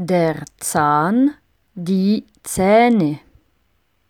der Zahn, die Zähne.